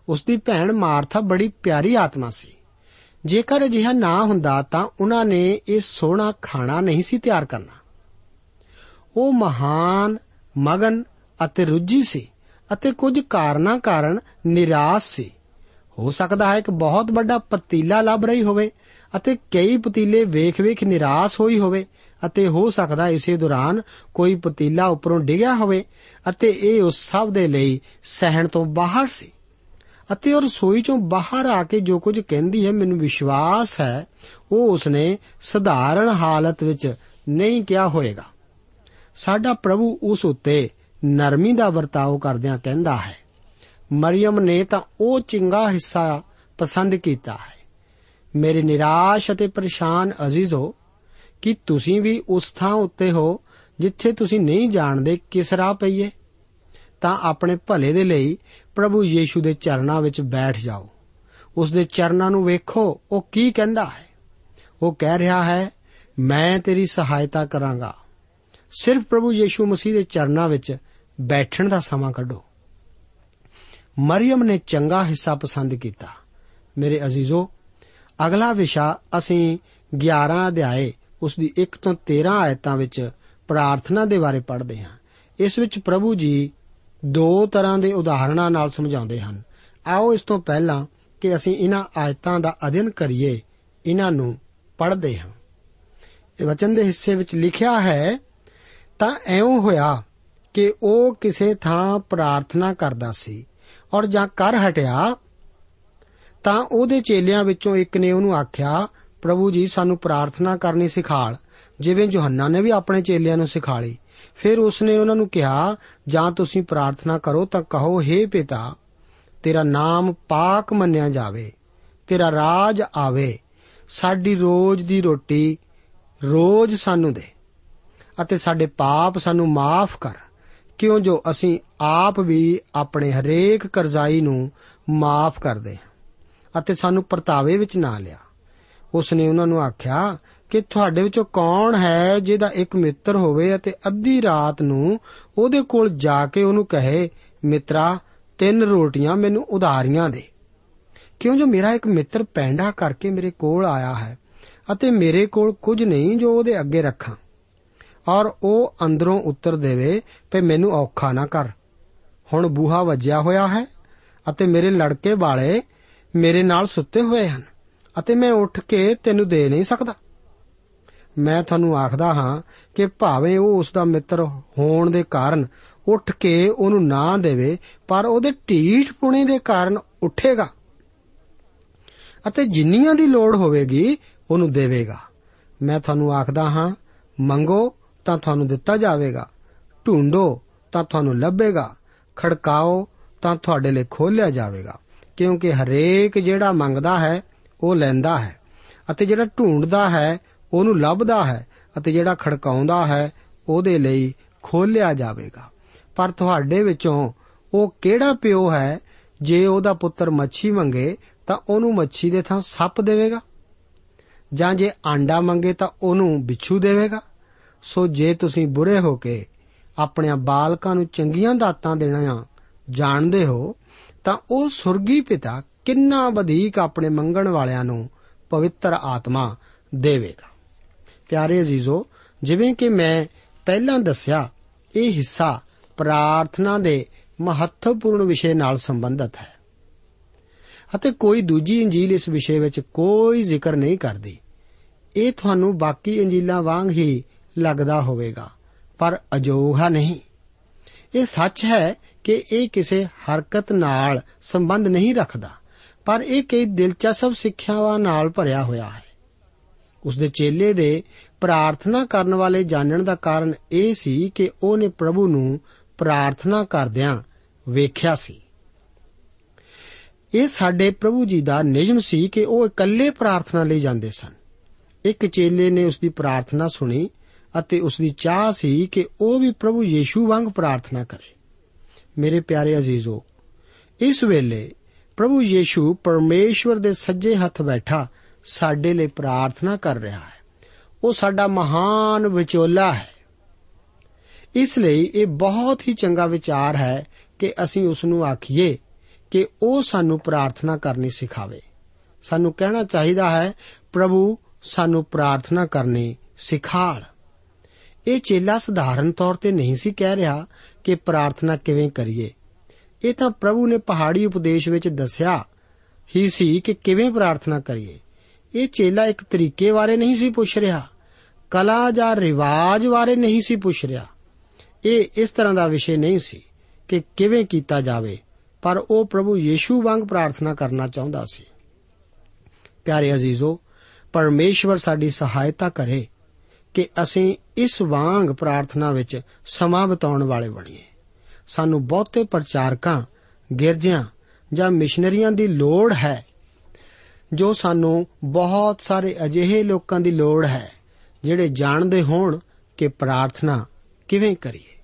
ਉਸ ਦੀ ਭੈਣ ਮਾਰਥਾ ਬੜੀ ਪਿਆਰੀ ਆਤਮਾ ਸੀ। ਜੇਕਰ ਅਜਿਹਾ ਨਾ ਹੁੰਦਾ ਤਾਂ ਉਹਨਾਂ ਨੇ ਇਹ ਸੋਹਣਾ ਖਾਣਾ ਨਹੀਂ ਸੀ ਤਿਆਰ ਕਰਨਾ। ਉਹ ਮਹਾਨ, ਮਗਨ ਅਤੇ ਰੁੱਝੀ ਸੀ। ਅਤੇ ਕੁਝ ਕਾਰਨਾਂ ਕਾਰਨ ਨਿਰਾਸ਼ ਸੀ। ਹੋ ਸਕਦਾ ਹੈ ਕਿ ਬਹੁਤ ਵੱਡਾ ਪਤੀਲਾ ਲੱਭ ਰਹੀ ਹੋਵੇ ਅਤੇ ਕਈ ਪਤੀਲੇ ਵੇਖ-ਵੇਖ ਨਿਰਾਸ਼ ਹੋਈ ਹੋਵੇ ਅਤੇ ਹੋ ਸਕਦਾ ਇਸੇ ਦੌਰਾਨ ਕੋਈ ਪਤੀਲਾ ਉੱਪਰੋਂ ਡਿੱਗਿਆ ਹੋਵੇ ਅਤੇ ਇਹ ਉਸ ਸਭ ਦੇ ਲਈ ਸਹਿਣ ਤੋਂ ਬਾਹਰ ਸੀ। ਅਤੇ ਉਹ ਰਸੋਈ ਚੋਂ ਬਾਹਰ ਆ ਕੇ ਜੋ ਕੁਝ ਕਹਿੰਦੀ ਹੈ, ਮੈਨੂੰ ਵਿਸ਼ਵਾਸ ਹੈ, ਉਹ ਉਸਨੇ ਸਧਾਰਨ ਹਾਲਤ ਵਿੱਚ ਨਹੀਂ ਕਿਹਾ ਹੋਵੇਗਾ ਸਾਡਾ ਪ੍ਰਭੂ ਉਸ ਉੱਤੇ ਨਰਮੀ ਦਾ ਵਰਤਾਓ ਕਰਦਿਆਂ ਕਹਿੰਦਾ ਹੈ, ਮਰੀਮ ਨੇ ਤਾਂ ਉਹ ਚੰਗਾ ਹਿੱਸਾ ਪਸੰਦ ਕੀਤਾ ਹੈ। ਮੇਰੇ ਨਿਰਾਸ਼ ਅਤੇ ਪਰੇਸ਼ਾਨ ਅਜ਼ੀਜ਼ੋ, ਕਿ ਤੁਸੀਂ ਵੀ ਉਸ ਥਾਂ ਉੱਤੇ ਹੋ ਜਿੱਥੇ ਤੁਸੀਂ ਨਹੀਂ ਜਾਣਦੇ ਕਿਸ ਰਾਹ ਪਈਏ? ਤਾਂ ਆਪਣੇ ਭਲੇ ਦੇ ਲਈ ਪ੍ਰਭੂ ਯੀਸ਼ੂ ਦੇ ਚਰਨਾਂ ਵਿੱਚ ਬੈਠ ਜਾਓ। ਉਸ ਦੇ ਚਰਨਾਂ ਨੂੰ ਵੇਖੋ, ਉਹ ਕੀ ਕਹਿੰਦਾ ਹੈ? ਉਹ ਕਹਿ ਰਿਹਾ ਹੈ, ਮੈਂ ਤੇਰੀ ਸਹਾਇਤਾ ਕਰਾਂਗਾ। ਸਿਰਫ ਪ੍ਰਭੂ ਯੀਸ਼ੂ ਮਸੀਹ ਦੇ ਚਰਨਾਂ ਵਿੱਚ ਬੈਠਣ ਦਾ ਸਮਾਂ ਕੱਢੋ। ਮਰੀਮ ਨੇ ਚੰਗਾ ਹਿੱਸਾ ਪਸੰਦ ਕੀਤਾ। ਮੇਰੇ ਅਜ਼ੀਜ਼ੋ, ਅਗਲਾ ਵਿਸ਼ਾ ਅਸੀਂ 11 ਅਧਿਆਏ, ਉਸ ਦੀ 1 ਤੋਂ 13 ਆਇਤਾਂ ਵਿੱਚ ਪ੍ਰਾਰਥਨਾ ਦੇ ਬਾਰੇ ਪੜ੍ਹਦੇ ਹਾਂ। ਇਸ ਵਿੱਚ ਪ੍ਰਭੂ ਜੀ ਦੋ ਤਰ੍ਹਾਂ ਦੇ ਉਦਾਹਰਣਾਂ ਨਾਲ ਸਮਝਾਉਂਦੇ ਹਨ। ਆਓ ਇਸ ਤੋਂ ਪਹਿਲਾਂ ਕਿ ਅਸੀਂ ਇਹਨਾਂ ਆਇਤਾਂ ਦਾ ਅਧਿਐਨ ਕਰੀਏ, ਇਹਨਾਂ ਨੂੰ ਪੜ੍ਹਦੇ ਹਾਂ। ਇਹ ਵਚਨ ਦੇ ਹਿੱਸੇ ਵਿੱਚ ਲਿਖਿਆ ਹੈ, ਤਾਂ ਐਉਂ ਹੋਇਆ ਕਿ ਉਹ ਕਿਸੇ ਥਾਂ ਪ੍ਰਾਰਥਨਾ ਕਰਦਾ ਸੀ ਔਰ ਜਾਂ ਕਰ ਹਟਿਆ, ਤਾਂ ਉਹਦੇ ਚੇਲਿਆਂ ਵਿੱਚੋਂ ਇੱਕ ਨੇ ਉਹਨੂੰ ਆਖਿਆ, ਪ੍ਰਭੂ ਜੀ, ਸਾਨੂੰ ਪ੍ਰਾਰਥਨਾ ਕਰਨੀ ਸਿਖਾਲ। ਜਿਵੇਂ ਯੋਹੰਨਾ ਨੇ ਵੀ ਆਪਣੇ ਚੇਲਿਆਂ ਨੂੰ ਸਿਖਾਲੀ। ਫਿਰ ਉਸਨੇ ਉਹਨਾਂ ਨੂੰ ਕਿਹਾ, ਜਾਂ ਤੁਸੀਂ ਪ੍ਰਾਰਥਨਾ ਕਰੋ ਤਾਂ ਕਹੋ हे ਪਿਤਾ, ਤੇਰਾ ਨਾਮ ਪਾਕ ਮੰਨਿਆ ਜਾਵੇ, ਤੇਰਾ ਰਾਜ ਆਵੇ, ਸਾਡੀ ਰੋਜ਼ ਦੀ ਰੋਟੀ ਰੋਜ਼ ਸਾਨੂੰ ਦੇ ਅਤੇ ਸਾਡੇ ਪਾਪ ਸਾਨੂੰ ਮਾਫ ਕਰ। ਕਿਉਂ ਜੋ ਅਸੀਂ ਆਪ ਵੀ ਆਪਣੇ ਹਰੇਕ ਕਰਜ਼ਾਈ ਨੂੰ ਮਾਫ ਕਰਦੇ ਹਾਂ ਅਤੇ ਸਾਨੂੰ ਪਰਤਾਵੇ ਵਿੱਚ ਨਾ ਲਿਆ। ਉਸ ਨੇ ਉਹਨਾਂ ਨੂੰ ਆਖਿਆ ਕਿ ਤੁਹਾਡੇ ਵਿੱਚੋਂ ਕੌਣ ਹੈ ਜਿਹਦਾ ਇੱਕ ਮਿੱਤਰ ਹੋਵੇ ਅਤੇ ਅੱਧੀ ਰਾਤ ਨੂੰ ਉਹਦੇ ਕੋਲ ਜਾ ਕੇ ਉਹਨੂੰ ਕਹੇ, ਮਿੱਤਰਾ, ਤਿੰਨ ਰੋਟੀਆਂ ਮੈਨੂੰ ਉਧਾਰੀਆਂ ਦੇ। ਕਿਉਂ ਜੋ ਮੇਰਾ ਇੱਕ ਮਿੱਤਰ ਪੈਂਡਾ ਕਰਕੇ ਮੇਰੇ ਕੋਲ ਆਇਆ ਹੈ ਅਤੇ ਮੇਰੇ ਕੋਲ ਕੁਝ ਨਹੀਂ ਜੋ ਉਹਦੇ ਅੱਗੇ ਰੱਖਾਂ? ਔਰ ਉਹ ਅੰਦਰੋਂ ਉੱਤਰ ਦੇਵੇ ਤੇ ਮੈਨੂੰ ਔਖਾ ਨਾ ਕਰ। ਹੁਣ ਬੂਹਾ ਵੱਜਿਆ ਹੋਇਆ ਹੈ ਅਤੇ ਮੇਰੇ ਲੜਕੇ ਵਾਲੇ ਮੇਰੇ ਨਾਲ ਸੁੱਤੇ ਹੋਏ ਹਨ ਅਤੇ ਮੈਂ ਉੱਠ ਕੇ ਤੈਨੂੰ ਦੇ ਨਹੀਂ ਸਕਦਾ। ਮੈਂ ਤੁਹਾਨੂੰ ਆਖਦਾ ਹਾਂ ਕਿ ਭਾਵੇਂ ਉਹ ਉਸ ਦਾ ਮਿੱਤਰ ਹੋਣ ਦੇ ਕਾਰਨ ਉੱਠ ਕੇ ਉਹਨੂੰ ਨਾ ਦੇਵੇ, ਪਰ ਉਹਦੇ ਢੀਠ ਪੁਣੇ ਦੇ ਕਾਰਨ ਉੱਠੇਗਾ ਅਤੇ ਜਿੰਨੀਆਂ ਦੀ ਲੋੜ ਹੋਵੇਗੀ ਉਹਨੂੰ ਦੇਵੇਗਾ। ਮੈਂ ਤੁਹਾਨੂੰ ਆਖਦਾ ਹਾਂ, ਮੰਗੋ ਤਾਂ ਤੁਹਾਨੂੰ ਦਿੱਤਾ ਜਾਵੇਗਾ। ਢੂੰਡੋ ਤਾਂ ਤੁਹਾਨੂੰ ਲੱਭੇਗਾ। ਖੜਕਾਓ ਤਾਂ ਤੁਹਾਡੇ ਲਈ ਖੋਲ੍ਹਿਆ ਜਾਵੇਗਾ। ਕਿਉਂਕਿ ਹਰੇਕ ਜਿਹੜਾ ਮੰਗਦਾ ਹੈ, ਉਹ ਲੈਂਦਾ ਹੈ। ਅਤੇ ਜਿਹੜਾ ਢੂੰਡਦਾ ਹੈ, ਉਹਨੂੰ ਲੱਭਦਾ ਹੈ ਅਤੇ ਜਿਹੜਾ ਖੜਕਾਉਂਦਾ ਹੈ, ਉਹਦੇ ਲਈ ਖੋਲ੍ਹਿਆ ਜਾਵੇਗਾ। ਪਰ ਤੁਹਾਡੇ ਵਿੱਚੋਂ ਉਹ ਕਿਹੜਾ ਪਿਓ ਹੈ, ਜੇ ਉਹਦਾ ਪੁੱਤਰ ਮੱਛੀ ਮੰਗੇ, ਤਾਂ ਉਹਨੂੰ ਮੱਛੀ ਦੇ ਥਾਂ ਸੱਪ ਦੇਵੇਗਾ? ਜਾਂ ਜੇ ਆਂਡਾ ਮੰਗੇ, ਤਾਂ ਉਹਨੂੰ ਬਿੱਛੂ ਦੇਵੇਗਾ? ਸੋ ਜੇ ਤੁਸੀਂ ਬੁਰੇ ਹੋ ਕੇ ਆਪਣੇ ਬਾਲਕਾਂ ਨੂੰ ਚੰਗੀਆਂ ਦਾਤਾਂ ਦੇਣਾ ਜਾਣਦੇ ਹੋ, ਤਾਂ ਉਹ ਸੁਰਗੀ ਪਿਤਾ ਕਿੰਨਾ ਵਧੇਕ ਆਪਣੇ ਮੰਗਣ ਵਾਲਿਆਂ ਨੂੰ ਪਵਿੱਤਰ ਆਤਮਾ ਦੇਵੇਗਾ। ਪਿਆਰੇ ਅਜ਼ੀਜ਼ੋ, ਜਿਵੇਂ ਕਿ ਮੈਂ ਪਹਿਲਾਂ ਦੱਸਿਆ, ਇਹ ਹਿੱਸਾ ਪ੍ਰਾਰਥਨਾ ਦੇ ਮਹੱਤਵਪੂਰਨ ਵਿਸ਼ੇ ਨਾਲ ਸੰਬੰਧਿਤ ਹੈ। ਅਤੇ ਕੋਈ ਦੂਜੀ ਇੰਜੀਲ ਇਸ ਵਿਸ਼ੇ ਵਿੱਚ ਕੋਈ ਜ਼ਿਕਰ ਨਹੀਂ ਕਰਦੀ। ਇਹ ਤੁਹਾਨੂੰ ਬਾਕੀ ਇੰਜੀਲਾਂ ਵਾਂਗ ਹੀ ਲੱਗਦਾ ਹੋਵੇਗਾ, ਪਰ ਅਜੋਹਾ ਨਹੀਂ। ਇਹ ਸੱਚ ਹੈ ਕਿ ਇਹ ਕਿਸੇ ਹਰਕਤ ਨਾਲ ਸੰਬੰਧ ਨਹੀਂ ਰੱਖਦਾ, ਪਰ ਇਹ ਕਈ ਦਿਲਚਸਪ ਸਿੱਖਿਆਵਾਂ ਨਾਲ ਭਰਿਆ ਹੋਇਆ ਹੈ। ਉਸ ਦੇ ਚੇਲੇ ਦੇ ਪ੍ਰਾਰਥਨਾ ਕਰਨ ਵਾਲੇ ਜਾਣਨ ਦਾ ਕਾਰਨ ਇਹ ਸੀ ਕਿ ਉਹਨੇ ਪ੍ਰਭੂ ਨੂੰ ਪ੍ਰਾਰਥਨਾ ਕਰਦਿਆਂ ਵੇਖਿਆ ਸੀ। ਇਹ ਸਾਡੇ ਪ੍ਰਭੂ ਜੀ ਦਾ ਨਿਯਮ ਸੀ ਕਿ ਉਹ ਇਕੱਲੇ ਪ੍ਰਾਰਥਨਾ ਲਈ ਜਾਂਦੇ ਸਨ। ਇੱਕ ਚੇਲੇ ਨੇ ਉਸ ਦੀ ਪ੍ਰਾਰਥਨਾ ਸੁਣੀ ਅਤੇ ਉਸ ਦੀ ਚਾਹ ਸੀ ਕਿ ਉਹ ਵੀ ਪ੍ਰਭੂ ਯੀਸ਼ੂ ਵਾਂਗ ਪ੍ਰਾਰਥਨਾ ਕਰੇ। ਮੇਰੇ ਪਿਆਰੇ ਅਜ਼ੀਜ਼ੋ, ਇਸ ਵੇਲੇ ਪ੍ਰਭੂ ਯੀਸ਼ੂ ਪਰਮੇਸ਼ਵਰ ਦੇ ਸੱਜੇ ਹੱਥ ਬੈਠਾ ਸਾਡੇ ਲਈ ਪ੍ਰਾਰਥਨਾ ਕਰ ਰਿਹਾ ਹੈ। ਉਹ ਸਾਡਾ ਮਹਾਨ ਵਿਚੋਲਾ ਹੈ। ਇਸ ਲਈ ਇਹ ਬਹੁਤ ਹੀ ਚੰਗਾ ਵਿਚਾਰ ਹੈ ਕਿ ਅਸੀਂ ਉਸ ਨੂੰ ਆਖੀਏ ਕਿ ਉਹ ਸਾਨੂੰ ਪ੍ਰਾਰਥਨਾ ਕਰਨੀ ਸਿਖਾਵੇ। ਸਾਨੂੰ ਕਹਿਣਾ ਚਾਹੀਦਾ ਹੈ, ਪ੍ਰਭੂ, ਸਾਨੂੰ ਪ੍ਰਾਰਥਨਾ ਕਰਨੀ ਸਿਖਾਲ। ਇਹ ਚੇਲਾ ਸਧਾਰਨ ਤੌਰ ਤੇ ਨਹੀਂ ਸੀ ਕਹਿ ਰਿਹਾ ਕਿ ਪ੍ਰਾਰਥਨਾ ਕਿਵੇਂ ਕਰੀਏ। ਇਹ ਤਾਂ ਪ੍ਰਭੂ ਨੇ ਪਹਾੜੀ ਉਪਦੇਸ਼ ਵਿੱਚ ਦੱਸਿਆ ਹੀ ਸੀ ਕਿ ਕਿਵੇਂ ਪ੍ਰਾਰਥਨਾ ਕਰੀਏ। ਇਹ ਚੇਲਾ ਇੱਕ ਤਰੀਕੇ ਬਾਰੇ ਨਹੀਂ ਸੀ ਪੁੱਛ ਰਿਹਾ। ਕਲਾ ਜਾਂ ਰਿਵਾਜ ਬਾਰੇ ਨਹੀਂ ਸੀ ਪੁੱਛ ਰਿਹਾ। ਇਹ ਇਸ ਤਰ੍ਹਾਂ ਦਾ ਵਿਸ਼ੇ ਨਹੀਂ ਸੀ ਕਿ ਕਿਵੇਂ ਕੀਤਾ ਜਾਵੇ, ਪਰ ਉਹ ਪ੍ਰਭੂ ਯੀਸ਼ੂ ਵਾਂਗ ਪ੍ਰਾਰਥਨਾ ਕਰਨਾ ਚਾਹੁੰਦਾ ਸੀ। ਪਿਆਰੇ ਅਜ਼ੀਜ਼ੋ, ਪਰਮੇਸ਼ਵਰ ਸਾਡੀ ਸਹਾਇਤਾ ਕਰੇ। ਕਿ ਅਸੀਂ ਇਸ ਵਾਂਗ ਪ੍ਰਾਰਥਨਾ ਵਿੱਚ ਸਮਾਂ ਬਿਤਾਉਣ ਵਾਲੇ ਬਣੀਏ। ਸਾਨੂੰ ਬਹੁਤੇ ਪ੍ਰਚਾਰਕਾਂ, ਗਿਰਜਿਆਂ ਜਾਂ ਮਿਸ਼ਨਰੀਆਂ ਦੀ ਲੋੜ ਹੈ, ਜੋ ਸਾਨੂੰ ਬਹੁਤ ਸਾਰੇ ਅਜਿਹੇ ਲੋਕਾਂ ਦੀ ਲੋੜ ਹੈ, ਜਿਹੜੇ ਜਾਣਦੇ ਹੋਣ ਕਿ ਪ੍ਰਾਰਥਨਾ ਕਿਵੇਂ ਕਰੀਏ।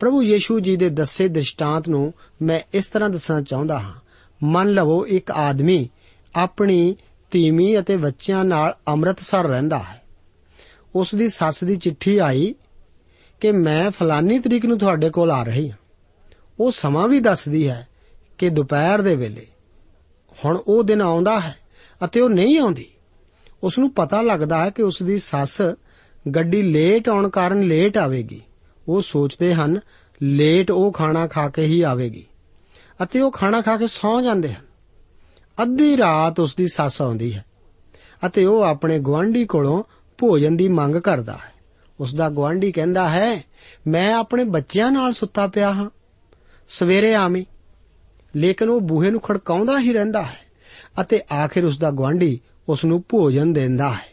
ਪ੍ਰਭੂ ਯੀਸ਼ੂ ਜੀ ਦੇ ਦੱਸੇ ਦ੍ਰਿਸ਼ਟਾਂਤ ਨੂੰ ਮੈਂ ਇਸ ਤਰ੍ਹਾਂ ਦੱਸਣਾ ਚਾਹੁੰਦਾ ਹਾਂ। ਮੰਨ ਲਵੋ ਇੱਕ ਆਦਮੀ ਆਪਣੀ ਧੀਮੀ ਅਤੇ ਬੱਚਿਆਂ ਨਾਲ ਅੰਮ੍ਰਿਤਸਰ ਰਹਿੰਦਾ ਹੈ। ਉਸ ਦੀ ਸੱਸ ਦੀ ਚਿੱਠੀ ਆਈ ਕਿ ਮੈਂ ਫਲਾਨੀ ਤਰੀਕ ਨੂੰ ਤੁਹਾਡੇ ਕੋਲ ਆ ਰਹੀ ਹਾਂ। ਉਹ ਸਮਾਂ ਵੀ ਦੱਸਦੀ ਹੈ ਕਿ ਦੁਪਹਿਰ ਦੇ ਵੇਲੇ। ਹੁਣ ਉਹ ਦਿਨ ਆਉਂਦਾ ਹੈ ਅਤੇ ਉਹ ਨਹੀਂ ਆਉਂਦੀ। ਉਸ ਨੂੰ ਪਤਾ ਲੱਗਦਾ ਹੈ ਕਿ ਉਸ ਦੀ ਸੱਸ ਗੱਡੀ ਲੇਟ ਆਉਣ ਕਾਰਨ ਲੇਟ ਆਵੇਗੀ। ਉਹ ਸੋਚਦੇ ਹਨ, ਲੇਟ ਉਹ ਖਾਣਾ ਖਾ ਕੇ ਹੀ ਆਵੇਗੀ ਅਤੇ ਉਹ ਖਾਣਾ ਖਾ ਕੇ ਸੌਂ ਜਾਂਦੇ ਹਨ। ਅੱਧੀ ਰਾਤ ਉਸ ਦੀ ਸੱਸ ਆਉਂਦੀ ਹੈ ਅਤੇ ਉਹ ਆਪਣੇ ਗਵਾਂਢੀ ਕੋਲੋਂ ਭੋਜਨ ਦੀ ਮੰਗ ਕਰਦਾ ਹੈ। ਉਸ ਦਾ ਗਵਾਂਢੀ ਕਹਿੰਦਾ ਹੈ, ਮੈਂ ਆਪਣੇ ਬੱਚਿਆਂ ਨਾਲ ਸੁੱਤਾ ਪਿਆ ਹਾਂ। ਸਵੇਰੇ ਆਵੇਂ। ਲੇਕਿਨ ਉਹ ਬੂਹੇ ਨੂੰ ਖੜਕਾਉਂਦਾ ਹੀ ਰਹਿੰਦਾ ਹੈ ਅਤੇ ਆਖਿਰ ਉਸ ਦਾ ਗਵਾਂਢੀ ਉਸ ਨੂੰ ਭੋਜਨ ਦਿੰਦਾ ਹੈ।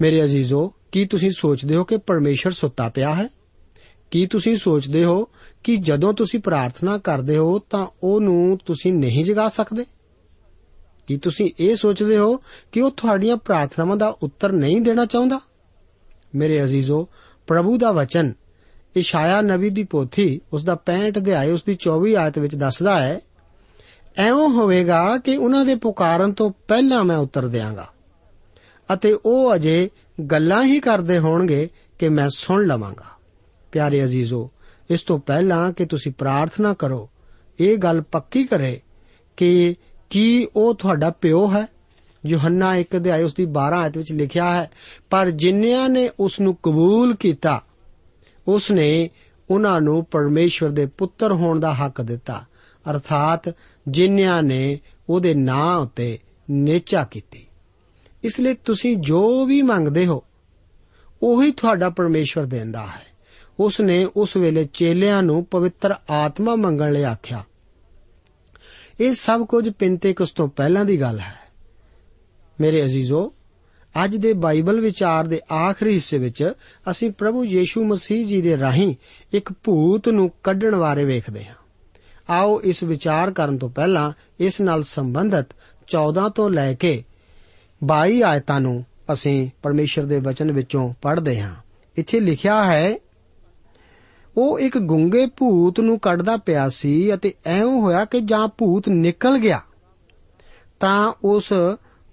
ਮੇਰੇ ਅਜ਼ੀਜ਼ੋ, ਕੀ ਤੁਸੀਂ ਸੋਚਦੇ ਹੋ ਕਿ ਪਰਮੇਸ਼ਰ ਸੁੱਤਾ ਪਿਆ ਹੈ? ਕੀ ਤੁਸੀਂ ਸੋਚਦੇ ਹੋ ਕਿ ਜਦੋਂ ਤੁਸੀਂ ਪ੍ਰਾਰਥਨਾ ਕਰਦੇ ਹੋ ਤਾਂ ਉਹਨੂੰ ਤੁਸੀਂ ਨਹੀਂ ਜਗਾ ਸਕਦੇ? ਕੀ ਤੁਸੀਂ ਇਹ ਸੋਚਦੇ ਹੋ ਕਿ ਉਹ ਤੁਹਾਡੀਆਂ ਪ੍ਰਾਰਥਨਾਵਾਂ ਦਾ ਉੱਤਰ ਨਹੀਂ ਦੇਣਾ ਚਾਹੁੰਦਾ? ਮੇਰੇ ਅਜ਼ੀਜ਼ੋ, ਪ੍ਰਭੂ ਦਾ ਵਚਨ ਇਸ਼ਾਇਆ ਨਬੀ ਦੀ ਪੋਥੀ ਉਸ ਦਾ 65 ਅਧਿਆਇ ਉਸ ਦੀ 24 ਆਇਤ ਵਿੱਚ ਦੱਸਦਾ ਹੈ ਐਵੇਂ ਹੋਵੇਗਾ ਕਿ ਉਹਨਾਂ ਦੇ ਪੁਕਾਰਨ ਤੋਂ ਪਹਿਲਾਂ ਮੈਂ ਉੱਤਰ ਦਿਆਂਗਾ ਅਤੇ ਉਹ ਅਜੇ ਗੱਲਾਂ ਹੀ ਕਰਦੇ ਹੋਣਗੇ ਕਿ ਮੈਂ ਸੁਣ ਲਵਾਂਗਾ। ਪਿਆਰੇ ਅਜ਼ੀਜ਼ੋ, ਇਸ ਤੋਂ ਪਹਿਲਾਂ ਕਿ ਤੁਸੀਂ ਪ੍ਰਾਰਥਨਾ ਕਰੋ, ਇਹ ਗੱਲ ਪੱਕੀ ਕਰੇ ਕਿ ਕੀ ਉਹ ਤੁਹਾਡਾ ਪਿਓ ਹੈ? ਯੋਹੰਨਾ 1 ਅਧਿਆਇ ਉਸ ਦੀ 12 ਆਇਤ ਵਿੱਚ ਲਿਖਿਆ ਹੈ, ਪਰ ਜਿਨ੍ਹਾਂ ਨੇ ਉਸ ਨੂੰ ਕਬੂਲ ਕੀਤਾ ਉਸ ਨੇ ਉਹਨਾਂ ਨੂੰ ਪਰਮੇਸ਼ਵਰ ਦੇ ਪੁੱਤਰ ਹੋਣ ਦਾ ਹੱਕ ਦਿੱਤਾ। ਅਰਥਾਤ ਜਿਨ੍ਹਾਂ ਨੇ ਉਹਦੇ ਨਾਂ ਉੱਤੇ ਨੇਚਾ ਕੀਤੀ। ਇਸ ਲਈ ਤੁਸੀਂ ਜੋ ਵੀ ਮੰਗਦੇ ਹੋ, ਉਹੀ ਤੁਹਾਡਾ ਪਰਮੇਸ਼ਵਰ ਦਿੰਦਾ ਹੈ। ਉਸ ਨੇ ਉਸ ਵੇਲੇ ਚੇਲਿਆਂ ਨੂੰ ਪਵਿੱਤਰ ਆਤਮਾ ਮੰਗਣ ਲਈ ਆਖਿਆ ਇਹ ਸਭ ਕੁਝ ਪਿੰਤੇਕਸ ਤੋਂ ਪਹਿਲਾਂ ਦੀ ਗੱਲ ਹੈ। ਮੇਰੇ ਅਜ਼ੀਜ਼ੋ, ਅੱਜ ਦੇ ਬਾਈਬਲ ਵਿਚਾਰ ਦੇ ਆਖਰੀ ਹਿੱਸੇ ਵਿੱਚ ਅਸੀਂ ਪ੍ਰਭੂ ਯੀਸ਼ੂ ਮਸੀਹ ਜੀ ਦੇ ਰਾਹੀਂ ਇੱਕ ਭੂਤ ਨੂੰ ਕੱਢਣ ਬਾਰੇ ਵੇਖਦੇ ਹਾਂ। ਆਓ ਇਸ ਵਿਚਾਰ ਕਰਨ ਤੋਂ ਪਹਿਲਾਂ ਇਸ ਨਾਲ ਸੰਬੰਧਿਤ 14 ਤੋਂ ਲੈ ਕੇ 22 ਆਇਤਾਂ ਨੂੰ ਅਸੀਂ ਪਰਮੇਸ਼ਰ ਦੇ ਵਚਨ ਵਿੱਚੋਂ ਪੜ੍ਹਦੇ ਹਾਂ। ਇੱਥੇ ਲਿਖਿਆ ਹੈ ਉਹ ਇੱਕ ਗੁੰਗੇ ਭੂਤ ਨੂੰ ਕੱਢਦਾ ਪਿਆ ਸੀ ਅਤੇ ਐਵੇਂ ਹੋਇਆ ਕਿ ਜਾਂ ਭੂਤ ਨਿਕਲ ਗਿਆ। ਤਾਂ ਉਸ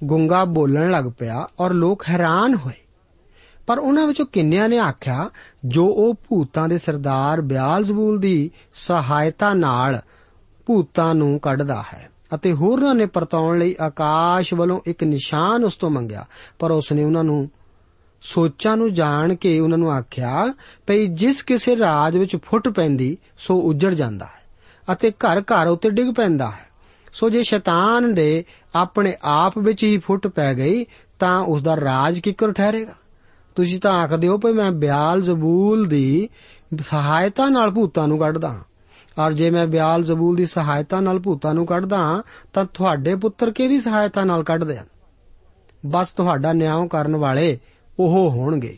ਗੁੰਗਾ ਬੋਲਣ ਲੱਗ ਪਿਆ ਔਰ ਲੋਕ ਹੈਰਾਨ ਹੋਏ। ਪਰ ਉਹਨਾਂ ਵਿੱਚੋਂ ਕਿੰਨਿਆਂ ਨੇ ਆਖਿਆ, ਜੋ ਉਹ ਭੂਤਾਂ ਦੇ ਸਰਦਾਰ ਬਿਆਲਜ਼ਬੂਲ ਦੀ ਸਹਾਇਤਾ ਨਾਲ ਭੂਤਾਂ ਨੂੰ ਕੱਢਦਾ ਹੈ ਅਤੇ ਹੋਰਨਾਂ ਨੇ ਪਰਤਾਉਣ ਲਈ ਆਕਾਸ਼ ਵੱਲੋਂ ਇੱਕ ਨਿਸ਼ਾਨ ਉਸ ਤੋਂ ਮੰਗਿਆ, ਪਰ ਉਸ ਨੇ ਉਹਨਾਂ ਨੂੰ ਸੋਚਾਂ ਨੂੰ ਜਾਣ ਕੇ ਉਹਨਾਂ ਨੂੰ ਆਖਿਆ, ਭਈ ਜਿਸ ਕਿਸੇ ਰਾਜ ਵਿੱਚ ਫੁੱਟ ਪੈਂਦੀ, ਸੋ ਉੱਜੜ ਜਾਂਦਾ ਹੈ ਅਤੇ ਘਰ ਘਰ ਉੱਤੇ ਡਿੱਗ ਪੈਂਦਾ ਹੈ। ਸੋ ਜੇ ਸ਼ੈਤਾਨ ਦੇ ਆਪਣੇ ਆਪ ਵਿੱਚ ਹੀ ਫੁੱਟ ਪੈ ਗਈ, ਤਾਂ ਉਸ ਦਾ ਰਾਜ ਕਿੱਕਰ ਠਹਿਰੇਗਾ। ਤੁਸੀਂ ਤਾਂ ਆਖਦੇ ਹੋ, ਭਈ ਮੈਂ ਬਿਆਲ ਜ਼ਬੂਲ ਦੀ ਸਹਾਇਤਾ ਨਾਲ ਭੂਤਾਂ ਨੂੰ ਕੱਢਦਾ ਹਾਂ। ਔਰ ਜੇ ਮੈਂ ਬਿਆਲ ਜ਼ਬੂਲ ਦੀ ਸਹਾਇਤਾ ਨਾਲ ਭੂਤਾਂ ਨੂੰ ਕੱਢਦਾ ਹਾਂ, ਤਾਂ ਤੁਹਾਡੇ ਪੁੱਤਰ ਕਿਹਦੀ ਸਹਾਇਤਾ ਨਾਲ ਕੱਢਦੇ ਹਨ? ਬਸ ਤੁਹਾਡਾ ਨਿਆਂ ਕਰਨ ਵਾਲੇ ਉਹ ਹੋਣਗੇ।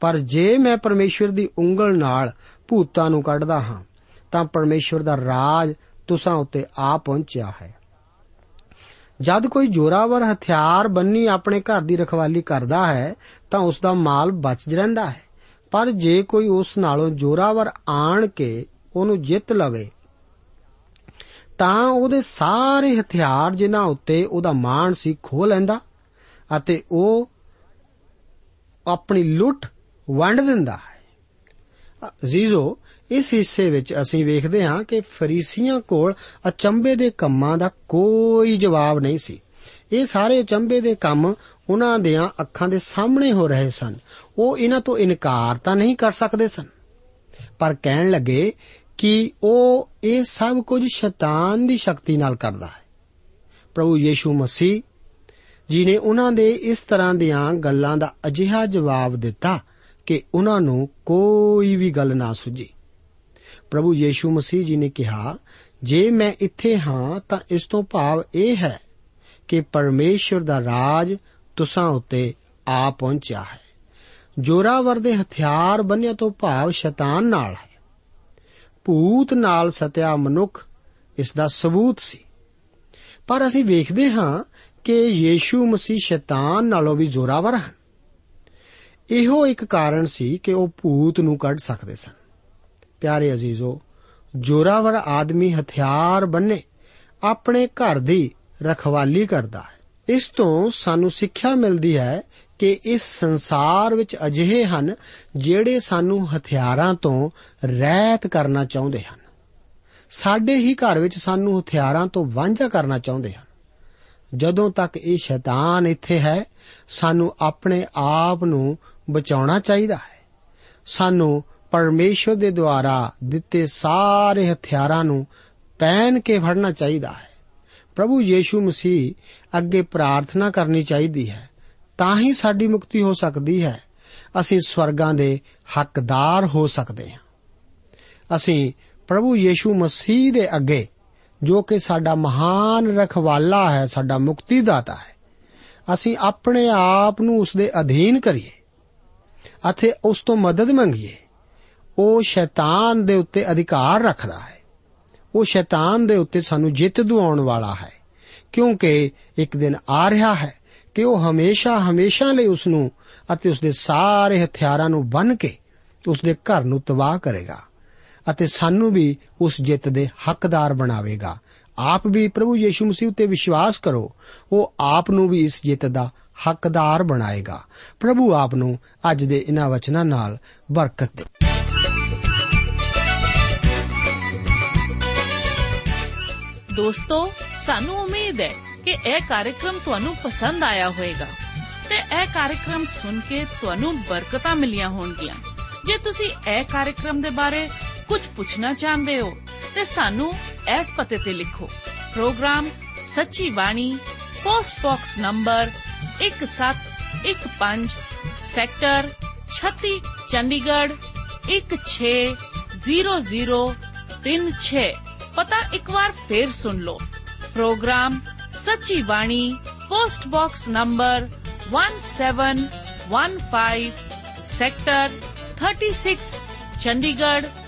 ਪਰ ਜੇ ਮੈਂ ਪਰਮੇਸ਼ਵਰ ਦੀ ਉਂਗਲ ਨਾਲ ਭੂਤਾਂ ਨੂੰ ਕੱਢਦਾ ਹਾਂ, ਤਾਂ ਪਰਮੇਸ਼ਵਰ ਦਾ ਰਾਜ ਤੁਸਾਂ ਉੱਤੇ ਆ ਪਹੁੰਚਿਆ ਹੈ। ਜਦ ਕੋਈ ਜੋਰਾਵਰ ਹਥਿਆਰ ਬੰਨੀ ਆਪਣੇ ਘਰ ਦੀ ਰਖਵਾਲੀ ਕਰਦਾ ਹੈ, ਤਾਂ ਉਸ ਦਾ ਮਾਲ ਬਚ ਰਹਿੰਦਾ ਹੈ। ਪਰ ਜੇ ਕੋਈ ਉਸ ਨਾਲੋਂ ਜੋਰਾਵਰ ਆਣ ਕੇ ਉਹਨੂੰ ਜਿੱਤ ਲਵੇ, ਤਾਂ ਉਹਦੇ ਸਾਰੇ ਹਥਿਆਰ ਜਿਨ੍ਹਾਂ ਉੱਤੇ ਉਹਦਾ ਮਾਣ ਸੀ ਖੋ ਲੈਂਦਾ ਅਤੇ ਉਹ ਆਪਣੀ ਲੁੱਟ ਵੰਡ ਦਿੰਦਾ ਹੈ। ਅਜ਼ੀਜ਼ੋ, ਇਸ ਹਿੱਸੇ ਵਿੱਚ ਅਸੀਂ ਵੇਖਦੇ ਹਾਂ ਕਿ ਫਰੀਸੀਆਂ ਕੋਲ ਅਚੰਬੇ ਦੇ ਕੰਮਾਂ ਦਾ ਕੋਈ ਜਵਾਬ ਨਹੀਂ ਸੀ। ਇਹ ਸਾਰੇ ਚੰਬੇ ਦੇ ਕੰਮ ਉਹਨਾਂ ਦੀਆਂ ਅੱਖਾਂ ਦੇ ਸਾਹਮਣੇ ਹੋ ਰਹੇ ਸਨ। ਉਹ ਇਹਨਾਂ ਤੋਂ ਇਨਕਾਰ ਤਾਂ ਨਹੀਂ ਕਰ ਸਕਦੇ ਸਨ। ਪਰ ਕਹਿਣ ਲੱਗੇ ਕਿ ਉਹ ਇਹ ਸਭ ਕੁਝ ਸ਼ੈਤਾਨ ਦੀ ਸ਼ਕਤੀ ਨਾਲ ਕਰਦਾ ਹੈ। ਪ੍ਰਭੂ ਯੀਸ਼ੂ ਮਸੀਹ ਜੀ ਨੇ ਉਹਨਾਂ ਦੇ ਇਸ ਤਰ੍ਹਾਂ ਦੀਆਂ ਗੱਲਾਂ ਦਾ ਅਜਿਹਾ ਜਵਾਬ ਦਿੱਤਾ ਕਿ ਉਹਨਾਂ ਨੂੰ ਕੋਈ ਵੀ ਗੱਲ ਨਾ ਸੁਝੀ। ਪ੍ਰਭੂ ਯੀਸ਼ੂ ਮਸੀਹ ਜੀ ਨੇ ਕਿਹਾ, ਜੇ ਮੈਂ ਇੱਥੇ ਹਾਂ ਤਾਂ ਇਸ ਤੋਂ ਭਾਵ ਇਹ ਹੈ ਕਿ ਪਰਮੇਸ਼ਵਰ ਦਾ ਰਾਜ ਤੁਸਾਂ ਉੱਤੇ ਆ ਪਹੁੰਚਿਆ ਹੈ। ਜੋਰਾਵਰ ਦੇ ਹਥਿਆਰ ਬੰਨਿਆ ਤੋਂ ਭਾਵ ਸ਼ੈਤਾਨ ਨਾਲ ਹੈ। ਭੂਤ ਨਾਲ ਸਤਿਆ ਮਨੁੱਖ ਇਸ ਦਾ ਸਬੂਤ ਸੀ। ਪਰ ਅਸੀਂ ਵੇਖਦੇ ਹਾਂ ਕਿ ਯੀਸ਼ੂ ਮਸੀਹ ਸ਼ੈਤਾਨ ਨਾਲੋਂ ਵੀ ਜ਼ੋਰਾਵਰ ਹਨ। ਇਹੋ ਇੱਕ ਕਾਰਨ ਸੀ ਕਿ ਉਹ ਭੂਤ ਨੂੰ ਕੱਢ ਸਕਦੇ ਸਨ। ਪਿਆਰੇ ਅਜ਼ੀਜ਼ੋ, ਜ਼ੋਰਾਵਰ ਆਦਮੀ ਹਥਿਆਰ ਬੰਨੇ, ਆਪਣੇ ਘਰ ਦੀ ਰਖਵਾਲੀ ਕਰਦਾ ਹੈ। ਇਸ ਤੋਂ ਸਾਨੂੰ ਸਿੱਖਿਆ ਮਿਲਦੀ ਹੈ ਕਿ ਇਸ ਸੰਸਾਰ ਵਿੱਚ ਅਜਿਹੇ ਹਨ ਜਿਹੜੇ ਸਾਨੂੰ ਹਥਿਆਰਾਂ ਤੋਂ ਰਹਿਤ ਕਰਨਾ ਚਾਹੁੰਦੇ ਹਨ। ਸਾਡੇ ਹੀ ਘਰ ਵਿੱਚ ਸਾਨੂੰ ਹਥਿਆਰਾਂ ਤੋਂ ਵਾਂਝਾ ਕਰਨਾ ਚਾਹੁੰਦੇ ਹਨ। ਜਦੋਂ ਤੱਕ ਇਹ ਸ਼ੈਤਾਨ ਇੱਥੇ ਹੈ, ਸਾਨੂੰ ਆਪਣੇ ਆਪ ਨੂੰ ਬਚਾਉਣਾ ਚਾਹੀਦਾ ਹੈ। ਸਾਨੂੰ ਪਰਮੇਸ਼ਵਰ ਦੇ ਦੁਆਰਾ ਦਿੱਤੇ ਸਾਰੇ ਹਥਿਆਰਾਂ ਨੂੰ ਪਹਿਨ ਕੇ ਫੜਨਾ ਚਾਹੀਦਾ ਹੈ। ਪ੍ਰਭੂ ਯੀਸ਼ੂ ਮਸੀਹ ਅੱਗੇ ਪ੍ਰਾਰਥਨਾ ਕਰਨੀ ਚਾਹੀਦੀ ਹੈ, ਤਾਂ ਹੀ ਸਾਡੀ ਮੁਕਤੀ ਹੋ ਸਕਦੀ ਹੈ। ਅਸੀਂ ਸਵਰਗਾਂ ਦੇ ਹੱਕਦਾਰ ਹੋ ਸਕਦੇ ਹਾਂ। ਅਸੀਂ ਪ੍ਰਭੂ ਯੀਸ਼ੂ ਮਸੀਹ ਦੇ ਅੱਗੇ ਜੋ ਕਿ ਸਾਡਾ ਮਹਾਨ ਰਖਵਾਲਾ ਹੈ, ਸਾਡਾ ਮੁਕਤੀ ਦਾਤਾ ਹੈ। ਅਸੀਂ ਆਪਣੇ ਆਪ ਨੂੰ ਉਸ ਦੇ ਅਧੀਨ ਕਰੀਏ ਅਤੇ ਉਸ ਤੋਂ ਮਦਦ ਮੰਗੀਏ। ਉਹ ਸ਼ੈਤਾਨ ਦੇ ਉੱਤੇ ਅਧਿਕਾਰ ਰੱਖਦਾ ਹੈ। ਉਹ ਸ਼ੈਤਾਨ ਦੇ ਉੱਤੇ ਸਾਨੂੰ ਜਿੱਤ ਦਿਵਾਉਣ ਵਾਲਾ ਹੈ। ਕਿਉਂਕਿ ਇੱਕ ਦਿਨ ਆ ਰਿਹਾ ਹੈ ਕਿ ਉਹ ਹਮੇਸ਼ਾ ਹਮੇਸ਼ਾ ਲਈ ਉਸ ਨੂੰ ਅਤੇ ਉਸ ਦੇ ਸਾਰੇ ਹਥਿਆਰਾਂ ਨੂੰ ਬੰਨ ਕੇ ਉਸ ਦੇ ਘਰ ਨੂੰ ਤਬਾਹ ਕਰੇਗਾ। ਅਤੇ ਸਾਨੂੰ ਵੀ ਉਸ ਜਿੱਤ ਦੇ ਹੱਕਦਾਰ ਬਣਾਵੇਗਾ। ਆਪ ਵੀ ਪ੍ਰਭੂ ਯੀਸ਼ੂ ਮਸੀਹ ਉਤੇ ਵਿਸ਼ਵਾਸ ਕਰੋ। ਉਹ ਆਪ ਨੂੰ ਵੀ ਇਸ ਜਿੱਤ ਦਾ ਹੱਕਦਾਰ ਬਣਾਏਗਾ। ਪ੍ਰਭੂ ਆਪ ਨੂੰ ਅੱਜ ਦੇ ਇਹਨਾਂ ਵਚਨਾਂ ਨਾਲ ਬਰਕਤ ਦੇ। ਦੋਸਤੋ, ਸਾਨੂੰ ਉਮੀਦ ਹੈ ਕਿ ਇਹ ਕਾਰਜਕ੍ਰਮ ਤੁਹਾਨੂੰ ਪਸੰਦ ਆਇਆ ਹੋਵੇਗਾ ਤੇ ਇਹ ਕਾਰਜਕ੍ਰਮ ਸੁਣ ਕੇ ਤੁਹਾਨੂੰ ਬਰਕਤਾਂ ਮਿਲੀਆਂ ਹੋਣਗੀਆਂ। ਜੇ ਤੁਸੀਂ ਇਹ ਕਾਰਜਕ੍ਰਮ ਦੇ ਬਾਰੇ ਕੁਝ ਪੁੱਛਣਾ ਚਾਹੁੰਦੇ ਹੋ ਤੇ ਸਾਨੂੰ ਇਸ ਪਤੇ ਤੇ ਲਿਖੋ program Sachi Bani post box number 1715 sector 36 Chandigarh 160036 ਪਤਾ ਇੱਕ ਵਾਰ ਫੇਰ ਸੁਣ ਲਓ program Sachi Bani post box number 1715 sector 36 Chandigarh